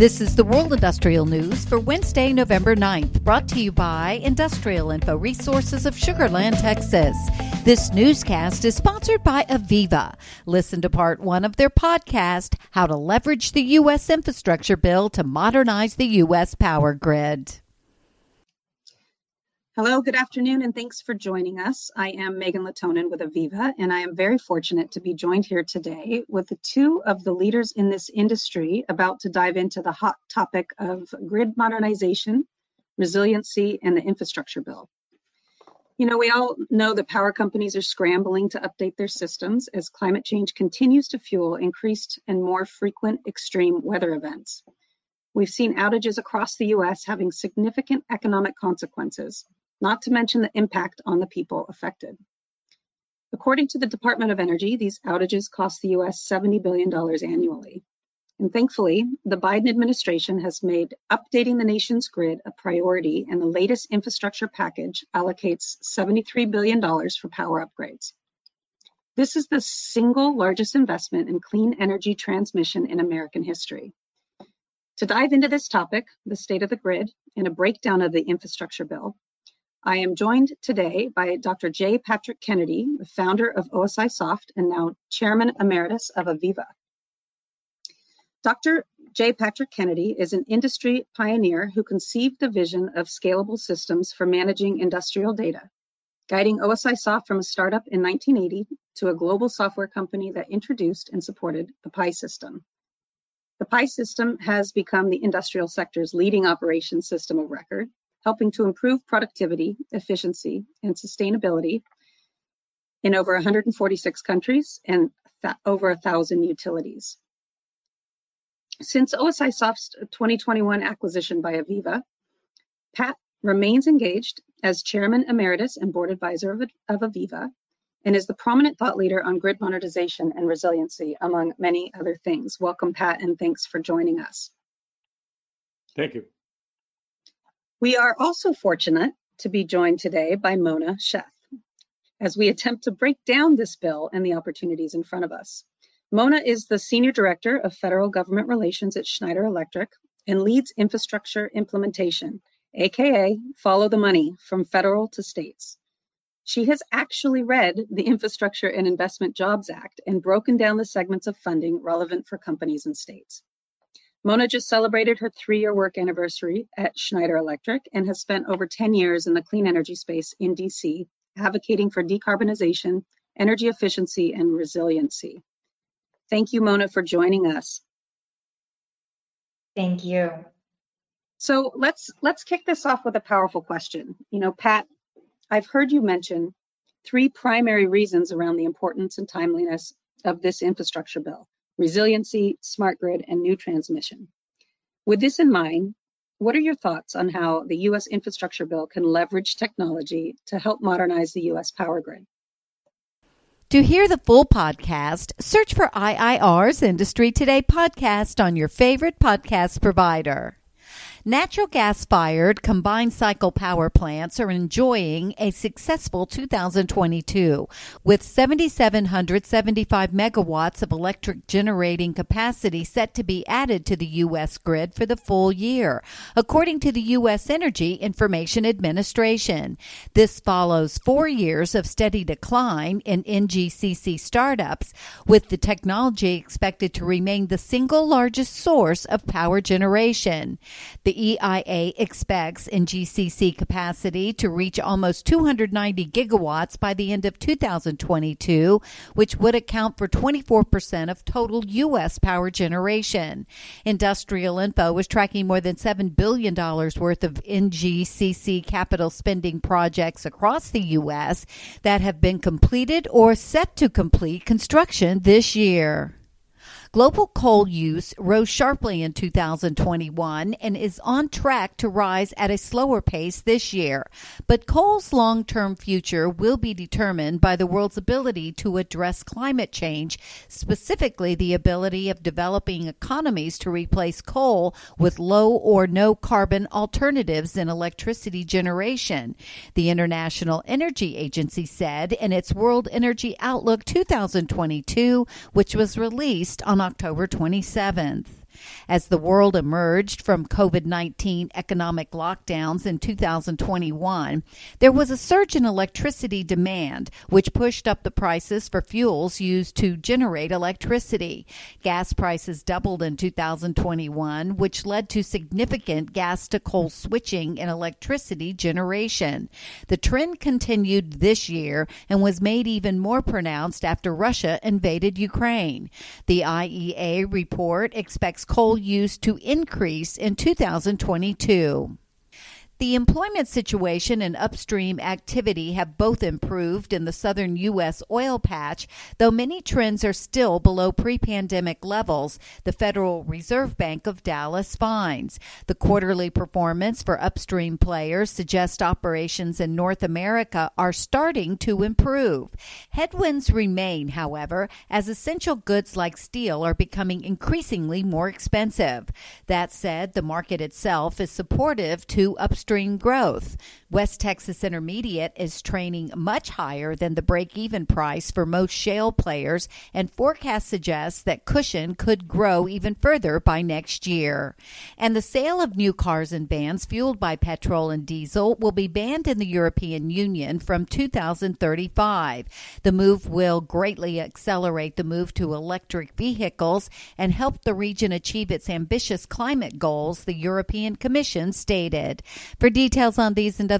This is the World Industrial News for Wednesday, November 9th, brought to you by Industrial Info Resources of Sugar Land, Texas. This newscast is sponsored by AVEVA. Listen to part one of their podcast, How to Leverage the U.S. Infrastructure Bill to Modernize the U.S. Power Grid. Hello, good afternoon, and thanks for joining us. I am Megan Latonin with AVEVA, and I am very fortunate to be joined here today with the two of the leaders in this industry about to dive into the hot topic of grid modernization, resiliency, and the infrastructure bill. You know, we all know that power companies are scrambling to update their systems as climate change continues to fuel increased and more frequent extreme weather events. We've seen outages across the US having significant economic consequences, not to mention the impact on the people affected. According to the Department of Energy, these outages cost the US $70 billion annually. And thankfully, the Biden administration has made updating the nation's grid a priority, and the latest infrastructure package allocates $73 billion for power upgrades. This is the single largest investment in clean energy transmission in American history. To dive into this topic, the state of the grid, and a breakdown of the infrastructure bill, I am joined today by Dr. J. Patrick Kennedy, the founder of OSI Soft and now Chairman Emeritus of AVEVA. Dr. J. Patrick Kennedy is an industry pioneer who conceived the vision of scalable systems for managing industrial data, guiding OSI Soft from a startup in 1980 to a global software company that introduced and supported the PI system. The PI system has become the industrial sector's leading operations system of record helping to improve productivity, efficiency, and sustainability in over 146 countries and over a thousand utilities. Since OSI Soft's 2021 acquisition by AVEVA, Pat remains engaged as Chairman Emeritus and Board Advisor of, of AVEVA and is the prominent thought leader on grid modernization and resiliency, among many other things. Welcome, Pat, and thanks for joining us. Thank you. We are also fortunate to be joined today by Mona Sheth as we attempt to break down this bill and the opportunities in front of us. Mona is the Senior Director of Federal Government Relations at Schneider Electric and leads infrastructure implementation, aka follow the money from federal to states. She has actually read the Infrastructure and Investment Jobs Act and broken down the segments of funding relevant for companies and states. Mona just celebrated her three-year work anniversary at Schneider Electric and has spent over 10 years in the clean energy space in DC, advocating for decarbonization, energy efficiency, and resiliency. Thank you, Mona, for joining us. Thank you. So let's let's kick this off with a powerful question. You know, Pat, I've heard you mention three primary reasons around the importance and timeliness of this infrastructure bill resiliency, smart grid, and new transmission. With this in mind, what are your thoughts on how the U.S. infrastructure bill can leverage technology to help modernize the U.S. power grid? To hear the full podcast, search for IIR's Industry Today podcast on your favorite podcast provider. Natural gas fired combined cycle power plants are enjoying a successful 2022 with 7,775 megawatts of electric generating capacity set to be added to the U.S. grid for the full year, according to the U.S. Energy Information Administration. This follows four years of steady decline in NGCC startups, with the technology expected to remain the single largest source of power generation. The the EIA expects NGCC capacity to reach almost 290 gigawatts by the end of 2022, which would account for 24% of total U.S. power generation. Industrial Info is tracking more than $7 billion worth of NGCC capital spending projects across the U.S. that have been completed or set to complete construction this year. Global coal use rose sharply in 2021 and is on track to rise at a slower pace this year. But coal's long term future will be determined by the world's ability to address climate change, specifically the ability of developing economies to replace coal with low or no carbon alternatives in electricity generation. The International Energy Agency said in its World Energy Outlook 2022, which was released on October 27th. As the world emerged from COVID 19 economic lockdowns in 2021, there was a surge in electricity demand, which pushed up the prices for fuels used to generate electricity. Gas prices doubled in 2021, which led to significant gas to coal switching in electricity generation. The trend continued this year and was made even more pronounced after Russia invaded Ukraine. The IEA report expects coal use to increase in 2022. The employment situation and upstream activity have both improved in the southern U.S. oil patch, though many trends are still below pre pandemic levels, the Federal Reserve Bank of Dallas finds. The quarterly performance for upstream players suggests operations in North America are starting to improve. Headwinds remain, however, as essential goods like steel are becoming increasingly more expensive. That said, the market itself is supportive to upstream upstream growth. West Texas Intermediate is training much higher than the break even price for most shale players, and forecasts suggest that Cushion could grow even further by next year. And the sale of new cars and vans fueled by petrol and diesel will be banned in the European Union from 2035. The move will greatly accelerate the move to electric vehicles and help the region achieve its ambitious climate goals, the European Commission stated. For details on these and